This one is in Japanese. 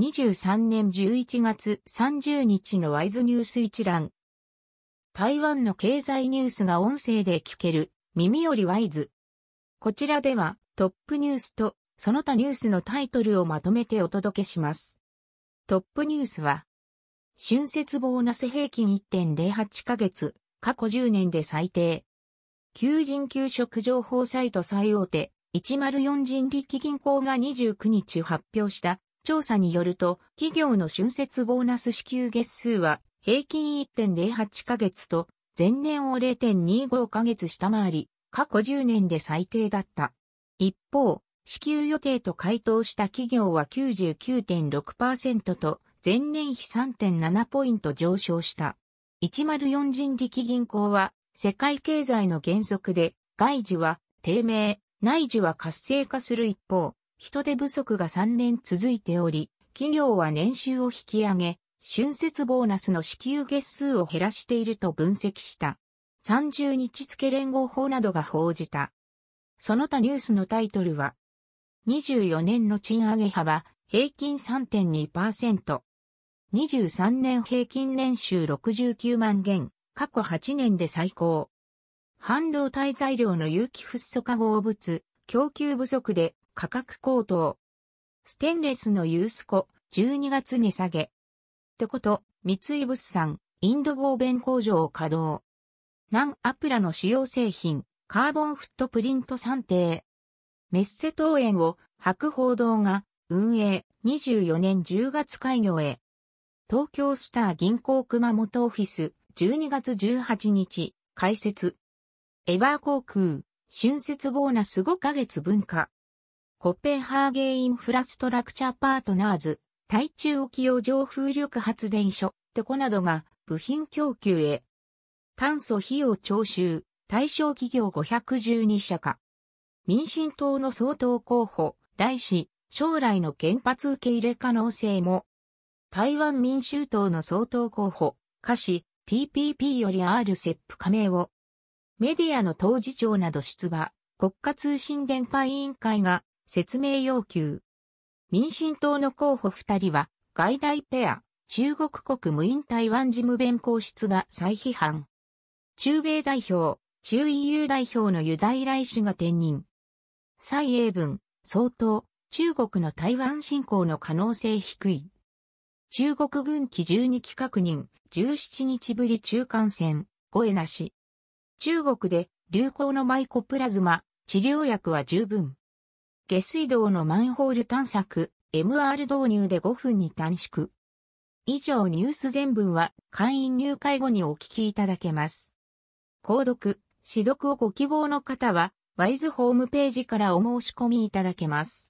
2023年11月30日のワイズニュース一覧。台湾の経済ニュースが音声で聞ける耳よりワイズ。こちらではトップニュースとその他ニュースのタイトルをまとめてお届けします。トップニュースは、春節ボーナス平均1.08ヶ月、過去10年で最低。求人給食情報サイト最大手、104人力銀行が29日発表した調査によると、企業の春節ボーナス支給月数は平均1.08ヶ月と前年を0.25ヶ月下回り、過去10年で最低だった。一方、支給予定と回答した企業は99.6%と前年比3.7ポイント上昇した。104人力銀行は世界経済の減速で外需は低迷、内需は活性化する一方、人手不足が3年続いており、企業は年収を引き上げ、春節ボーナスの支給月数を減らしていると分析した。30日付連合法などが報じた。その他ニュースのタイトルは、24年の賃上げ幅、平均3.2%。23年平均年収69万元、過去8年で最高。半導体材料の有機フッ素化合物、供給不足で価格高騰。ステンレスのユースコ、12月に下げ。ってこと、三井物産、インド合弁工場を稼働。南アプラの主要製品、カーボンフットプリント算定。メッセ桃園を白報道が運営24年10月開業へ。東京スター銀行熊本オフィス12月18日開設。エバー航空春節ボーナス5ヶ月分化。コペンハーゲインフラストラクチャーパートナーズ、対中沖洋上風力発電所、テコなどが部品供給へ。炭素費用徴収、対象企業512社か。民進党の総統候補、来氏、将来の原発受け入れ可能性も。台湾民衆党の総統候補、歌詞、TPP より RCEP 加盟を。メディアの当事長など出馬、国家通信電波委員会が説明要求。民進党の候補二人は、外大ペア、中国国務院台湾事務弁公室が再批判。中米代表、中 EU 代表のユダイ来氏が転任。蔡英文、総統、中国の台湾侵攻の可能性低い。中国軍機12機確認、17日ぶり中間戦、声なし。中国で流行のマイコプラズマ、治療薬は十分。下水道のマンホール探索、MR 導入で5分に短縮。以上ニュース全文は会員入会後にお聞きいただけます。購読、指読をご希望の方は、ワイズホームページからお申し込みいただけます。